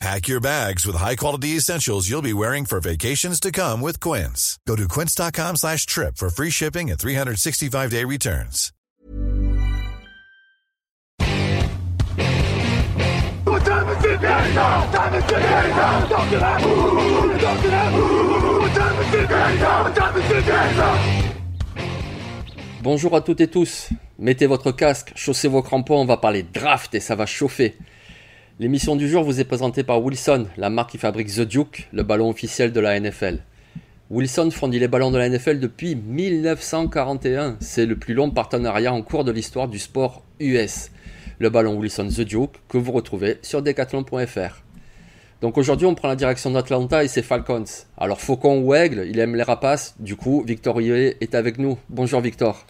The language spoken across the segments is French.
Pack your bags with high-quality essentials you'll be wearing for vacations to come with Quince. Go to quince.com slash trip for free shipping and 365-day returns. Bonjour à toutes et tous. Mettez votre casque, chaussez vos crampons, on va parler draft et ça va chauffer. L'émission du jour vous est présentée par Wilson, la marque qui fabrique The Duke, le ballon officiel de la NFL. Wilson fournit les ballons de la NFL depuis 1941. C'est le plus long partenariat en cours de l'histoire du sport US. Le ballon Wilson The Duke que vous retrouvez sur decathlon.fr. Donc aujourd'hui, on prend la direction d'Atlanta et ses Falcons. Alors faucon ou aigle, il aime les rapaces. Du coup, Victor Huillet est avec nous. Bonjour Victor.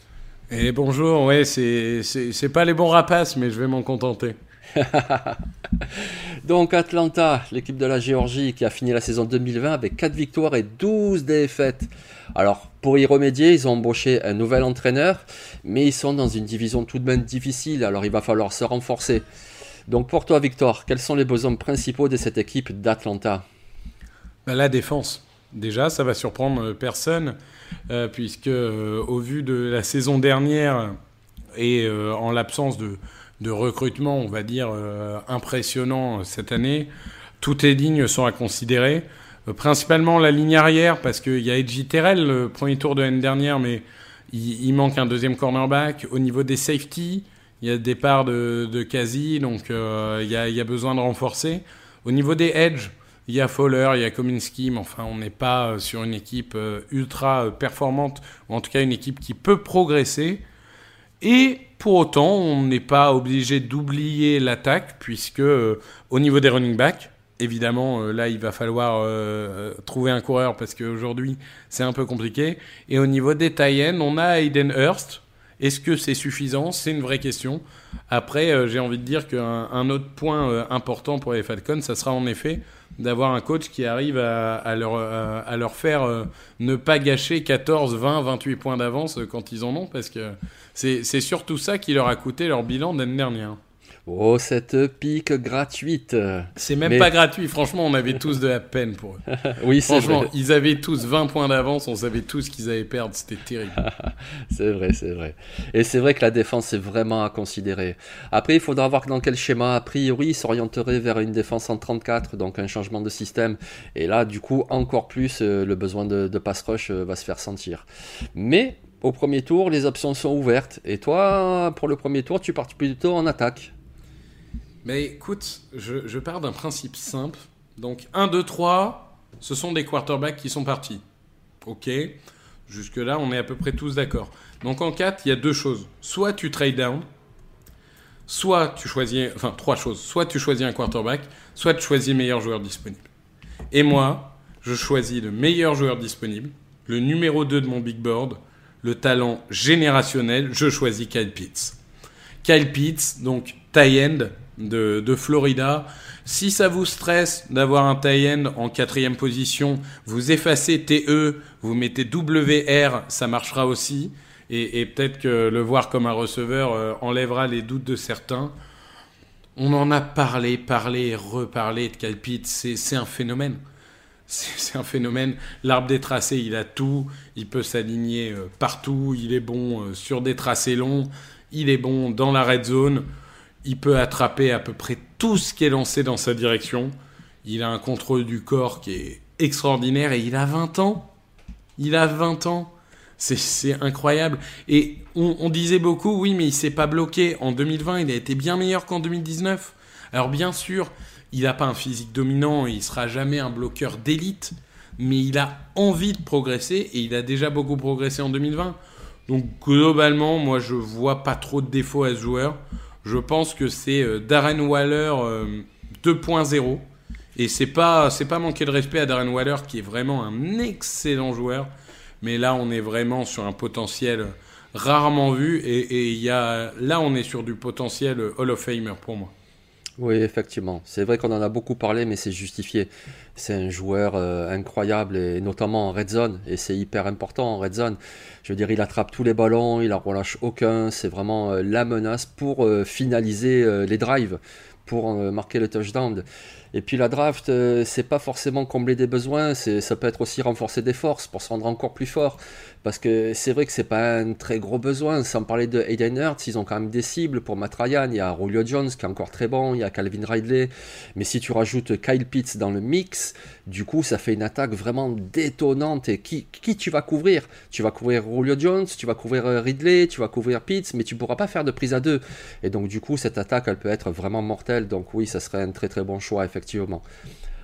Et bonjour, ouais, c'est pas les bons rapaces, mais je vais m'en contenter. Donc Atlanta, l'équipe de la Géorgie qui a fini la saison 2020 avec 4 victoires et 12 défaites. Alors pour y remédier, ils ont embauché un nouvel entraîneur, mais ils sont dans une division tout de même difficile, alors il va falloir se renforcer. Donc pour toi Victor, quels sont les besoins principaux de cette équipe d'Atlanta? Bah, la défense, déjà, ça va surprendre euh, personne, euh, puisque euh, au vu de la saison dernière et en l'absence de, de recrutement, on va dire, euh, impressionnant euh, cette année, toutes les lignes sont à considérer. Euh, principalement la ligne arrière, parce qu'il y a Edgy Terrell, le premier tour de l'année dernière, mais il, manque un deuxième cornerback. Au niveau des safety, il y a le départ de, de Kazi, donc il, y a, il y a besoin de renforcer. Au niveau des edge, il y a Fowler, il y a Kominski, mais enfin, on n'est pas sur une équipe ultra performante, ou en tout cas une équipe qui peut progresser. Et pour autant, on n'est pas obligé d'oublier l'attaque, puisque euh, au niveau des running backs, évidemment, euh, là, il va falloir euh, trouver un coureur, parce qu'aujourd'hui, c'est un peu compliqué. Et au niveau des tie on a Aiden Hurst. Est-ce que c'est suffisant? C'est une vraie question. Après, j'ai envie de dire qu'un un autre point important pour les Falcons, ça sera en effet d'avoir un coach qui arrive à, à leur, faire euh, ne pas gâcher 14, 20, 28 points d'avance euh, quand ils en ont, parce que c'est surtout ça qui leur a coûté leur bilan l'année dernière. Oh, cette pique gratuite C'est même Mais- pas gratuit, franchement, on avait tous de la peine pour eux. Oui, Franchement, vrai. ils avaient tous 20 points d'avance, on savait tous qu'ils allaient perdre, c'était terrible. C'est vrai, c'est vrai. Et c'est vrai que la défense est vraiment à considérer. Après, il faudra voir dans quel schéma. A priori, il s'orienterait vers une défense en 34, donc un changement de système. Et là, du coup, encore plus, euh, le besoin de, de pass rush euh, va se faire sentir. Mais au premier tour, les options sont ouvertes. Et toi, pour le premier tour, tu pars plutôt en attaque. Mais écoute, je, pars d'un principe simple. Donc 1, 2, 3, ce sont des quarterbacks qui sont partis. Ok, jusque-là, on est à peu près tous d'accord. Donc en 4, il y a deux choses. Soit tu trade down, soit tu choisis, enfin trois choses. Soit tu choisis un quarterback, soit tu choisis le meilleur joueur disponible. Et moi, je choisis le meilleur joueur disponible, le numéro 2 de mon big board, le talent générationnel, je choisis Kyle Pitts. Kyle Pitts, donc tie end de, de Florida. Si ça vous stresse d'avoir un tie end en quatrième position, vous effacez TE, vous mettez WR, ça marchera aussi. Et, peut-être que le voir comme un receveur euh, enlèvera les doutes de certains. On en a parlé, parlé reparlé de Pitts. C'est un phénomène. C'est c'est un phénomène. L'arbre des tracés, il a tout. Il peut s'aligner euh, partout. Il est bon euh, sur des tracés longs. Il est bon dans la red zone. Il peut attraper à peu près tout ce qui est lancé dans sa direction. Il a un contrôle du corps qui est extraordinaire et il a 20 ans. Il a 20 ans. C'est incroyable. Et on, disait beaucoup, oui, mais il s'est pas bloqué. En 2020, il a été bien meilleur qu'en 2019. Alors bien sûr, il n'a pas un physique dominant, il sera jamais un bloqueur d'élite, mais il a envie de progresser et il a déjà beaucoup progressé en 2020. Donc globalement, moi je vois pas trop de défauts à ce joueur. Je pense que c'est euh, Darren Waller 2.0 euh, et c'est pas pas manquer de respect à Darren Waller qui est vraiment un excellent joueur. Mais là, on est vraiment sur un potentiel rarement vu. Et, y a, là, on est sur du potentiel Hall of Famer pour moi. Oui, effectivement. C'est vrai qu'on en a beaucoup parlé, mais c'est justifié. C'est un joueur euh, incroyable, et notamment en red zone. Et c'est hyper important en red zone. Je veux dire, il attrape tous les ballons, il en relâche aucun. C'est vraiment euh, la menace pour euh, finaliser les drives, pour marquer le touchdown. Et puis la draft, euh, c'est pas forcément combler des besoins, ça peut être aussi renforcer des forces pour se rendre encore plus fort. Parce que c'est vrai que c'est pas un très gros besoin. Sans parler de Aiden Hurts, ils ont quand même des cibles pour Matt Ryan. Il y a Julio Jones qui est encore très bon, il y a Calvin Ridley. Mais si tu rajoutes Kyle Pitts dans le mix, du coup, ça fait une attaque vraiment détonnante. Et qui, qui tu vas couvrir? Tu vas couvrir Julio Jones, tu vas couvrir euh, Ridley, tu vas couvrir Pitts, mais tu pourras pas faire de prise à deux. Et donc, du coup, cette attaque, elle peut être vraiment mortelle. Donc, oui, ça serait un très très bon choix, effectivement.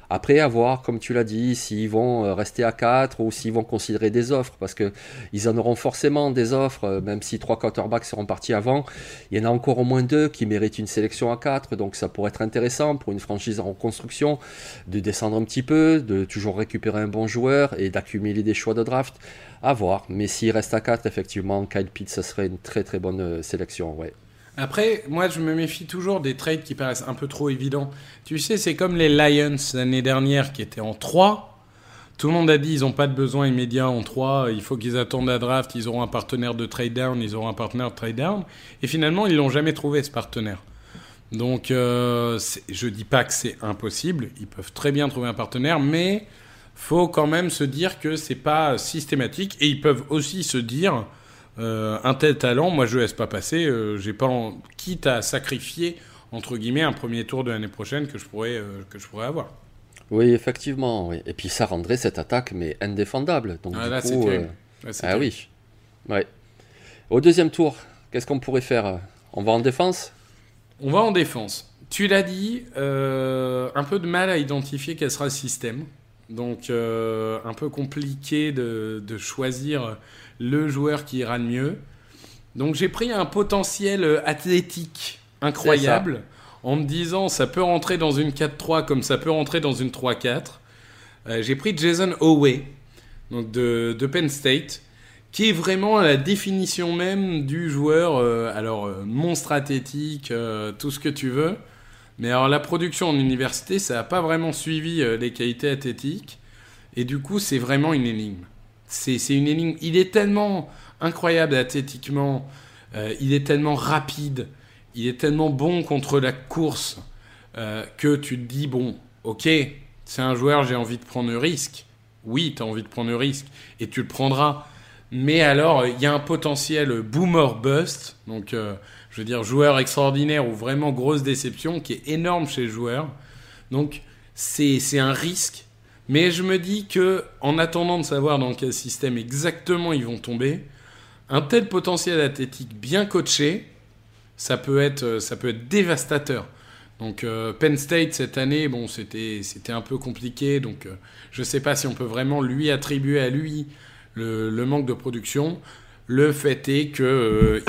Après, à voir, comme tu l'as dit, s'ils vont euh, rester à 4 ou s'ils vont considérer des offres, parce qu'ils en auront forcément des offres, euh, même si trois quarterbacks seront partis avant. Il y en a encore au moins deux qui méritent une sélection à 4, donc ça pourrait être intéressant pour une franchise en reconstruction de descendre un petit peu, de toujours récupérer un bon joueur et d'accumuler des choix de draft. À voir, mais s'il reste à 4, effectivement, Kyle Pitt, ça serait une très très bonne euh, sélection. Ouais. Après, moi, je me méfie toujours des trades qui paraissent un peu trop évidents. Tu sais, c'est comme les Lions l'année dernière qui étaient en 3. Tout le monde a dit ils n'ont pas de besoin immédiat en 3, il faut qu'ils attendent la draft, ils auront un partenaire de trade down, ils auront un partenaire de trade down. Et finalement, ils l'ont jamais trouvé ce partenaire. Donc, euh, je dis pas que c'est impossible, ils peuvent très bien trouver un partenaire, mais faut quand même se dire que c'est pas systématique. Et ils peuvent aussi se dire euh, un tel talent, moi je laisse pas passer. Euh, j'ai pas quitte à sacrifier entre guillemets un premier tour de l'année prochaine que je pourrais euh, que je pourrais avoir. Oui, effectivement. Oui. Et puis ça rendrait cette attaque mais indéfendable. Donc ah, du coup, ah oui. Ouais. Au deuxième tour, qu'est-ce qu'on pourrait faire? On va en défense? On va en défense. Tu l'as dit, un peu de mal à identifier quel sera le système. Donc un peu compliqué de, de choisir le joueur qui ira le mieux. Donc j'ai pris un potentiel euh, athlétique incroyable en me disant ça peut rentrer dans une 4-3 comme ça peut rentrer dans une 3-4. Euh, j'ai pris Jason Howe donc de, Penn State qui est vraiment la définition même du joueur, euh, alors monstre athlétique, tout ce que tu veux. Mais alors la production en université, ça n'a pas vraiment suivi les qualités athlétiques. Et du coup, c'est vraiment une énigme. C'est une énigme. Il est tellement incroyable athlétiquement, euh, il est tellement rapide, il est tellement bon contre la course euh, que tu te dis bon, ok, c'est un joueur, j'ai envie de prendre le risque. Oui, tu as envie de prendre le risque et tu le prendras. Mais alors, il y a un potentiel boomer bust, donc euh, je veux dire joueur extraordinaire ou vraiment grosse déception qui est énorme chez le joueur. Donc c'est un risque mais je me dis que, en attendant de savoir dans quel système exactement ils vont tomber, un tel potentiel athlétique bien coaché, ça peut être, ça peut être dévastateur. Donc euh, Penn State cette année, bon, c'était, c'était un peu compliqué, donc euh, je ne sais pas si on peut vraiment lui attribuer à lui le, manque de production. Le fait est que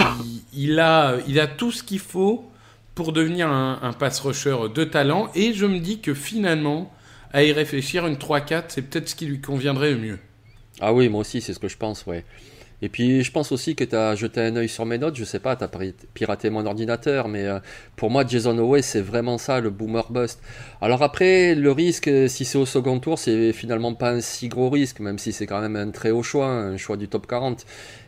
il, a, il a tout ce qu'il faut pour devenir un, pass rusher de talent, et je me dis que finalement, à y réfléchir, une 3-4, c'est peut-être ce qui lui conviendrait le mieux. Ah oui, moi aussi, c'est ce que je pense, ouais. Et puis, je pense aussi que tu as jeté un œil sur mes notes. Je sais pas, tu as piraté mon ordinateur, mais euh, pour moi, Jason Howe, c'est vraiment ça, le boomer bust. Alors après, le risque, si c'est au second tour, c'est finalement pas un si gros risque, même si c'est quand même un très haut choix, un choix du top 40.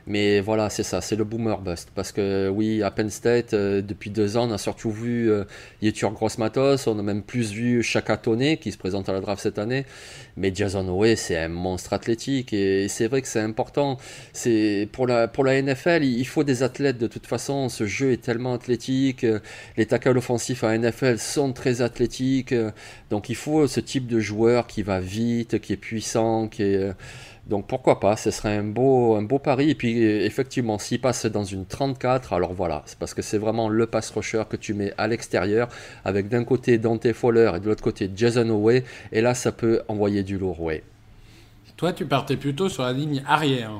Mais voilà, c'est ça, c'est le boomer bust. Parce que oui, à Penn State, euh, depuis deux ans, on a surtout vu euh, Yetur Grossmatos, on a même plus vu Chaka Tone qui se présente à la draft cette année. Mais Jason Howe, c'est un monstre athlétique et c'est vrai que c'est important. C'est pour la, pour la NFL, il faut des athlètes de toute façon. Ce jeu est tellement athlétique. Les tackles offensifs à NFL sont très athlétiques. Donc il faut ce type de joueur qui va vite, qui est puissant, qui est Donc pourquoi pas, ce serait un beau, un beau pari. Et puis effectivement, s'il passe dans une 34, alors voilà, c'est parce que c'est vraiment le pass rusher que tu mets à l'extérieur, avec d'un côté Dante Fowler et de l'autre côté Jason Owe. Et là, ça peut envoyer du lourd, ouais. Toi, tu partais plutôt sur la ligne arrière.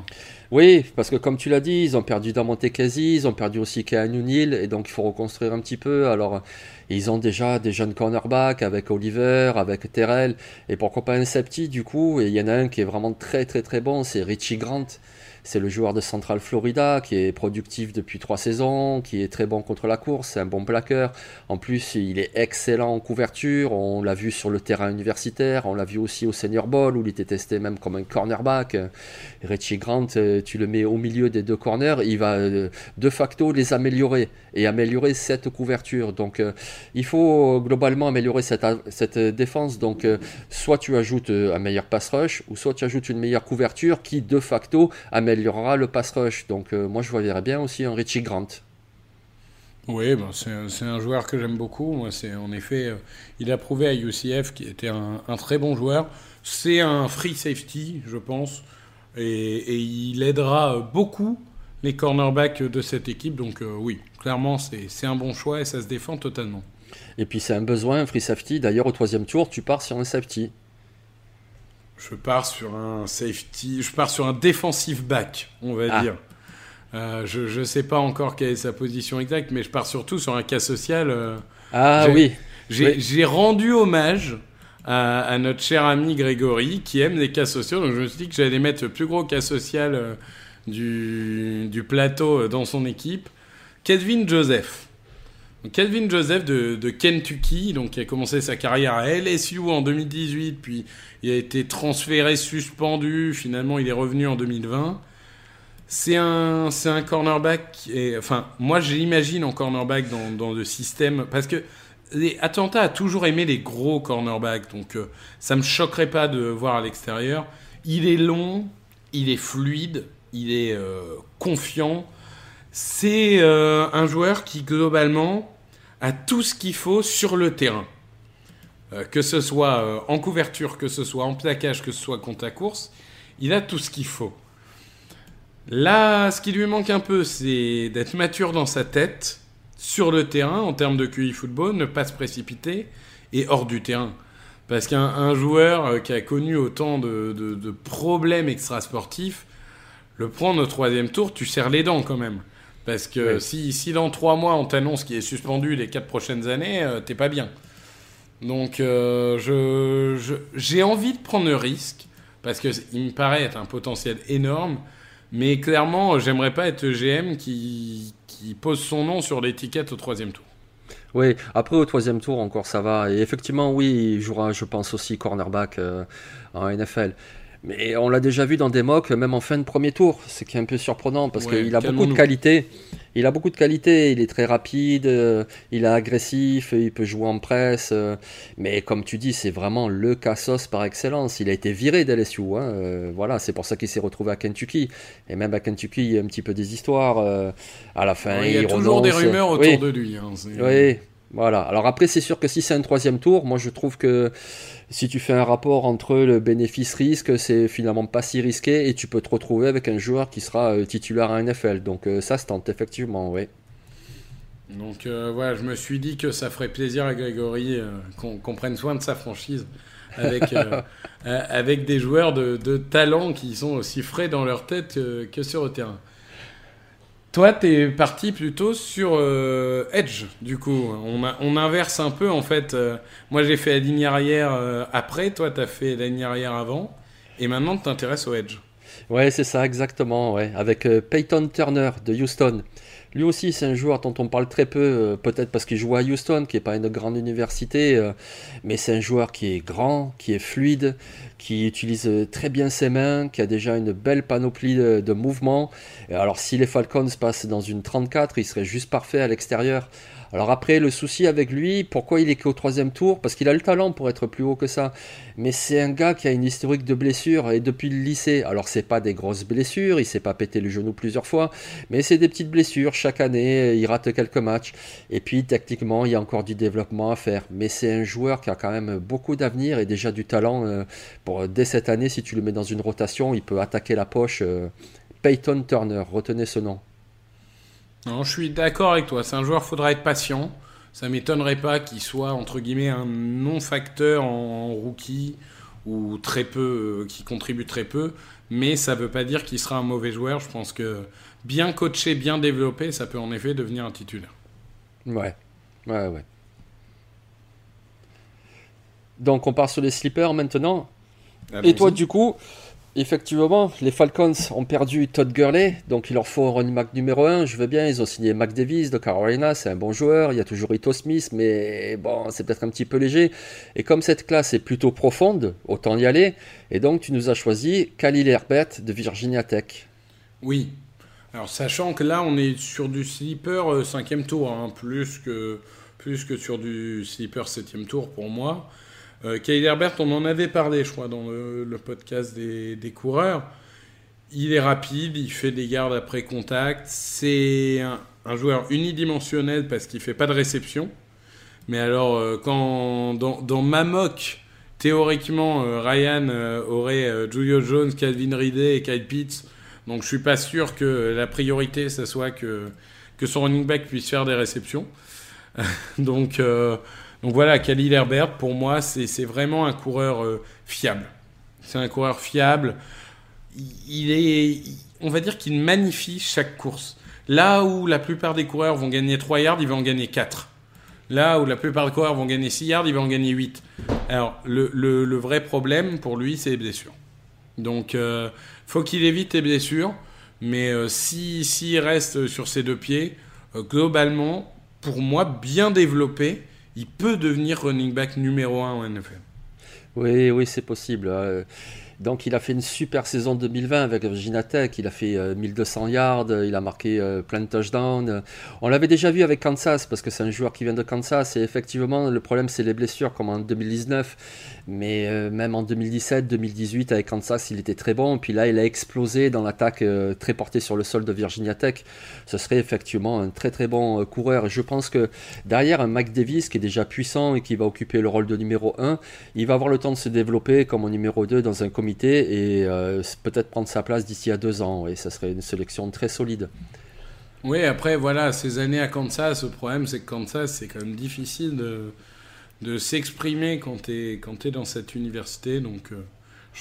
Oui, parce que comme tu l'as dit, ils ont perdu Damonte Kazi, ils ont perdu aussi Keanu Neal, et donc il faut reconstruire un petit peu. Alors, ils ont déjà des jeunes cornerbacks avec Oliver, avec Terrell, et pourquoi pas un Septi du coup. Et il y en a un qui est vraiment très très très bon, c'est Richie Grant. C'est le joueur de Central Florida qui est productif depuis trois saisons, qui est très bon contre la course, c'est un bon plaqueur. En plus, il est excellent en couverture. On l'a vu sur le terrain universitaire, on l'a vu aussi au Senior Bowl où il était testé même comme un cornerback. Richie Grant, euh, tu le mets au milieu des deux corners, il va euh, de facto les améliorer et améliorer cette couverture. Donc, euh, il faut globalement améliorer cette, cette défense. Donc, soit tu ajoutes un meilleur pass rush, ou soit tu ajoutes une meilleure couverture qui de facto améliore aura le pass rush. Donc euh, moi je verrais bien aussi un Richie Grant. Oui, ben, c'est un joueur que j'aime beaucoup. C'est en effet, euh, il a prouvé à UCF qu'il était un, très bon joueur. C'est un free safety, je pense, et, il aidera beaucoup les cornerbacks de cette équipe. Donc euh, oui, clairement, c'est un bon choix et ça se défend totalement. Et puis c'est un besoin, un free safety. D'ailleurs, au troisième tour, tu pars sur un safety. Je pars sur un safety, je pars sur un defensive back, on va ah. dire. Euh, je ne sais pas encore quelle est sa position exacte, mais je pars surtout sur un cas social. Euh, ah oui. J'ai rendu hommage à, notre cher ami Grégory qui aime les cas sociaux, donc je me suis dit que j'allais mettre le plus gros cas social euh, du, du, plateau dans son équipe. Kevin Joseph. Kelvin Joseph de, Kentucky, donc qui a commencé sa carrière à LSU en 2018, puis il a été transféré, suspendu, finalement il est revenu en 2020. C'est un, un cornerback, et, enfin moi j'imagine en cornerback dans, le système, parce que les Atlanta a toujours aimé les gros cornerbacks, donc euh, ça me choquerait pas de voir à l'extérieur. Il est long, il est fluide, il est euh, confiant c'est euh, un joueur qui globalement a tout ce qu'il faut sur le terrain. Euh, que ce soit euh, en couverture, que ce soit en plaquage, que ce soit contre la course, il a tout ce qu'il faut. Là, ce qui lui manque un peu, c'est d'être mature dans sa tête, sur le terrain, en termes de QI football, ne pas se précipiter, et hors du terrain. Parce qu'un joueur qui a connu autant de, de problèmes extrasportifs, le prendre au troisième tour, tu serres les dents quand même. Parce que si, si, dans trois mois on t'annonce qu'il est suspendu les quatre prochaines années, euh, t'es pas bien. Donc euh, je, j'ai envie de prendre le risque parce qu'il me paraît être un potentiel énorme. Mais clairement, j'aimerais pas être GM qui, qui pose son nom sur l'étiquette au troisième tour. Oui, après au troisième tour encore ça va. Et effectivement, oui, il jouera, je pense aussi cornerback euh, en NFL. Mais on l'a déjà vu dans des mocks, même en fin de premier tour, ce qui est un peu surprenant parce qu'il a beaucoup de qualité. Il a beaucoup de qualité, il est très rapide, euh, il est agressif, il peut jouer en presse. Euh, mais comme tu dis, c'est vraiment le Cassos par excellence. Il a été viré d'LSU. Hein, euh, voilà, c'est pour ça qu'il s'est retrouvé à Kentucky. Et même à Kentucky, il y a un petit peu des histoires. à la fin, il y a toujours des rumeurs autour de lui. Hein, oui, voilà. Alors après, c'est sûr que si c'est un troisième tour, moi je trouve que si tu fais un rapport entre le bénéfice-risque, c'est finalement pas si risqué et tu peux te retrouver avec un joueur qui sera euh, titulaire à NFL. Donc euh, ça se tente effectivement, oui. Donc euh, voilà, je me suis dit que ça ferait plaisir à Grégory qu'on prenne soin de sa franchise avec, avec des joueurs de, de, talent qui sont aussi frais dans leur tête que sur le terrain. Toi, tu es parti plutôt sur euh, Edge, du coup. On, on, inverse un peu, en fait. Euh, moi, j'ai fait la ligne arrière euh, après, toi, tu as fait la ligne arrière avant. Et maintenant, tu t'intéresses au Edge. Ouais, c'est ça, exactement. Ouais. Avec Peyton Turner de Houston. Lui aussi, c'est un joueur dont on parle très peu, peut-être parce qu'il joue à Houston, qui n'est pas une grande université, mais c'est un joueur qui est grand, qui est fluide, qui utilise euh, très bien ses mains, qui a déjà une belle panoplie de, mouvements. Alors si les Falcons passent dans une 34, il serait juste parfait à l'extérieur. Alors après, le souci avec lui, pourquoi il est qu'au troisième tour? Parce qu'il a le talent pour être plus haut que ça. Mais c'est un gars qui a une historique de blessures et depuis le lycée. Alors c'est pas des grosses blessures, il s'est pas pété le genou plusieurs fois, mais c'est des petites blessures. Chaque année, il rate quelques matchs. Et puis, techniquement, il y a encore du développement à faire. Mais c'est un joueur qui a quand même beaucoup d'avenir et déjà du talent. Euh, pour dès cette année, si tu le mets dans une rotation, il peut attaquer la poche. Euh, Peyton Turner, retenez ce nom. Non, je suis d'accord avec toi. C'est un joueur, faudra être patient. Ça m'étonnerait pas qu'il soit entre guillemets un non-facteur en, rookie ou très peu, euh, qui contribue très peu. Mais ça ne veut pas dire qu'il sera un mauvais joueur. Je pense que bien coaché, bien développé, ça peut en effet devenir un titulaire. Ouais, ouais, ouais. Donc on part sur les slippers maintenant. Et toi, du coup, Effectivement, les Falcons ont perdu Todd Gurley, donc il leur faut un running back numéro 1. Je veux bien, ils ont signé Mac Davis de Carolina, c'est un bon joueur. Il y a toujours Ito Smith, mais bon, c'est peut-être un petit peu léger. Et comme cette classe est plutôt profonde, autant y aller. Et donc, tu nous as choisi Khalil Herbert de Virginia Tech. Oui. Alors, sachant que là, on est sur du sleeper 5 euh, tour, hein, plus, que, plus que sur du sleeper 7 tour pour moi. Euh, Kyle Herbert, on en avait parlé, je crois, dans le, podcast des, coureurs. Il est rapide, il fait des gardes après contact. C'est un, joueur unidimensionnel parce qu'il fait pas de réception. Mais alors, euh, quand dans, mock, théoriquement, euh, Ryan aurait Julio Jones, Calvin Ridley et Kyle Pitts. Donc, je suis pas sûr que la priorité, ce soit que, que son running back puisse faire des réceptions. donc, donc voilà, Khalil Herbert, pour moi, c'est vraiment un coureur euh, fiable. C'est un coureur fiable. Il est, on va dire qu'il magnifie chaque course. Là où la plupart des coureurs vont gagner 3 yards, il va en gagner 4. Là où la plupart des coureurs vont gagner 6 yards, il va en gagner 8. Alors, le, vrai problème pour lui, c'est les blessures. Donc, euh, faut qu'il évite les blessures. Mais euh, s'il reste sur ses deux pieds, globalement, pour moi, bien développé, il peut devenir running back numéro 1 en NFL. Oui, oui, c'est possible. Donc il a fait une super saison 2020 avec Virginia Tech, il a fait 1200 euh, yards, il a marqué euh, plein de touchdowns. On l'avait déjà vu avec Kansas parce que c'est un joueur qui vient de Kansas et effectivement le problème c'est les blessures comme en 2019. Mais euh, même en 2017, 2018 avec Kansas, il était très bon. Puis là, il a explosé dans l'attaque euh, très portée sur le sol de Virginia Tech. Ce serait effectivement un très très bon euh, coureur. Je pense que derrière un Mac Davis qui est déjà puissant et qui va occuper le rôle de numéro 1, il va avoir le temps de se développer comme un numéro 2 dans un comité et peut-être prendre sa place d'ici à deux ans. Et ça serait une sélection très solide. Oui, après, voilà, ces années à Kansas, le problème c'est que Kansas, c'est quand même difficile de de s'exprimer quand tu es, quand es dans cette université. Donc, euh,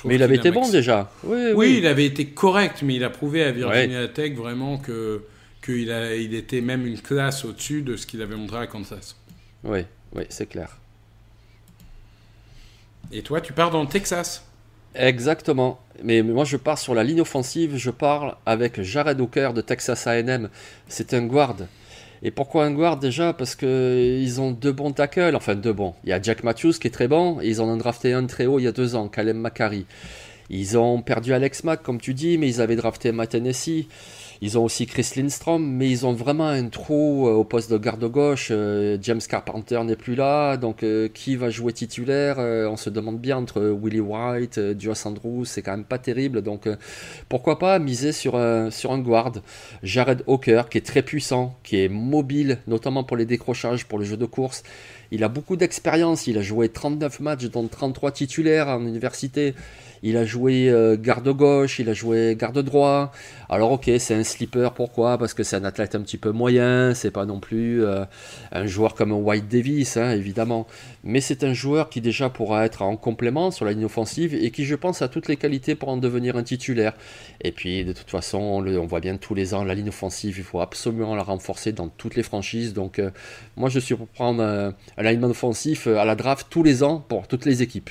mais il avait été bon déjà. Oui, oui, il avait été correct, mais il a prouvé à Virginia Tech vraiment que qu'il il était même une classe au-dessus de ce qu'il avait montré à Kansas. Oui, oui, c'est clair. Et toi, tu pars dans le Texas? Exactement. Mais moi, je pars sur la ligne offensive. Je parle avec Jared Hooker de Texas A&M. C'est un guard. Et pourquoi un guard déjà? Parce qu'ils ont deux bons tackles, enfin deux bons. Il y a Jack Matthews qui est très bon, ils en ont drafté un très haut il y a deux ans, Kalem Makari. Ils ont perdu Alex Mack, comme tu dis, mais ils avaient drafté Matt Tennessee. Ils ont aussi Chris Lindstrom, mais ils ont vraiment un trou euh, au poste de garde-gauche. Euh, James Carpenter n'est plus là, donc euh, qui va jouer titulaire On se demande bien entre Willie White, Josh Andrews, c'est quand même pas terrible. Donc pourquoi pas miser sur un guard Jared Hawker, qui est très puissant, qui est mobile, notamment pour les décrochages, pour le jeu de course. Il a beaucoup d'expérience, il a joué 39 matchs, dont 33 titulaires en université. Il a joué euh, garde gauche, il a joué garde droit. Alors ok, c'est un slipper, pourquoi? Parce que c'est un athlète un petit peu moyen, c'est pas non plus euh, un joueur comme White Davis, hein, évidemment. Mais c'est un joueur qui déjà pourra être en complément sur la ligne offensive et qui je pense a toutes les qualités pour en devenir un titulaire. Et puis de toute façon, on, voit bien tous les ans, la ligne offensive, il faut absolument la renforcer dans toutes les franchises. Donc euh, moi je suis pour prendre un, lineman offensif à la draft tous les ans pour toutes les équipes.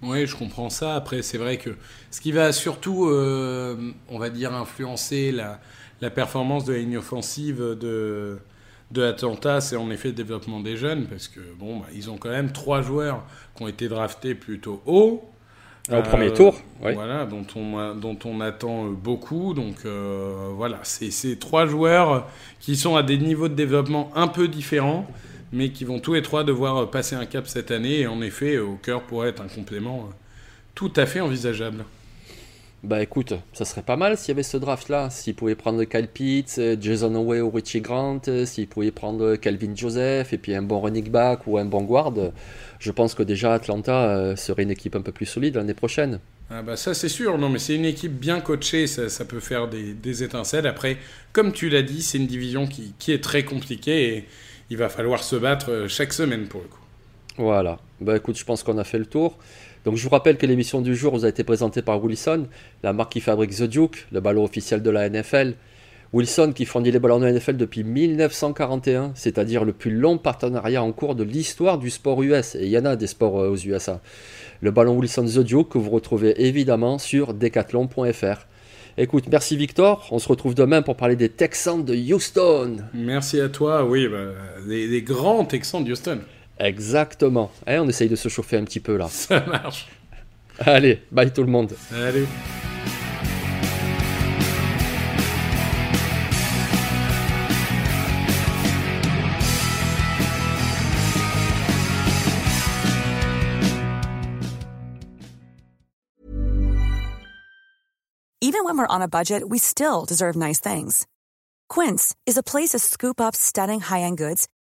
Oui, je comprends ça. Après, c'est vrai que ce qui va surtout, euh, on va dire, influencer la, la, performance de la ligne offensive de, de Atlanta, c'est en effet le développement des jeunes, parce que bon, bah, ils ont quand même trois joueurs qui ont été draftés plutôt haut. Au premier euh, tour, oui. Voilà, dont on, dont on attend beaucoup. Donc euh, voilà, c'est ces trois joueurs qui sont à des niveaux de développement un peu différents mais qui vont tous les trois devoir passer un cap cette année. Et en effet, au cœur pourrait être un complément euh, tout à fait envisageable. Bah écoute, ça serait pas mal s'il y avait ce draft-là. S'ils pouvaient prendre Kyle Pitts, euh, Jason Away ou Richie Grant, euh, s'ils pouvaient prendre Calvin Joseph et puis un bon running back ou un bon guard, je pense que déjà Atlanta euh, serait une équipe un peu plus solide l'année prochaine. Ah bah ça c'est sûr, non mais c'est une équipe bien coachée, ça, peut faire des, étincelles. Après, comme tu l'as dit, c'est une division qui, qui, est très compliquée et il va falloir se battre chaque semaine pour le coup. Voilà, bah écoute, je pense qu'on a fait le tour. Donc je vous rappelle que l'émission du jour vous a été présentée par Wilson, la marque qui fabrique The Duke, le ballon officiel de la NFL. Wilson qui fournit les ballons de la NFL depuis 1941, c'est-à-dire le plus long partenariat en cours de l'histoire du sport US. Et il y en a des sports euh, aux USA. Le ballon Wilson The Duke que vous retrouvez évidemment sur decathlon.fr. Écoute, merci Victor. On se retrouve demain pour parler des Texans de Houston. Merci à toi. Oui, bah, des grands Texans de Houston. Exactement. Eh, on essaye de se chauffer un petit peu là. Ça marche. Allez, bye tout le monde. Allez. Even when we're on a budget, we still deserve nice things. Quince is a place to scoop up stunning high-end goods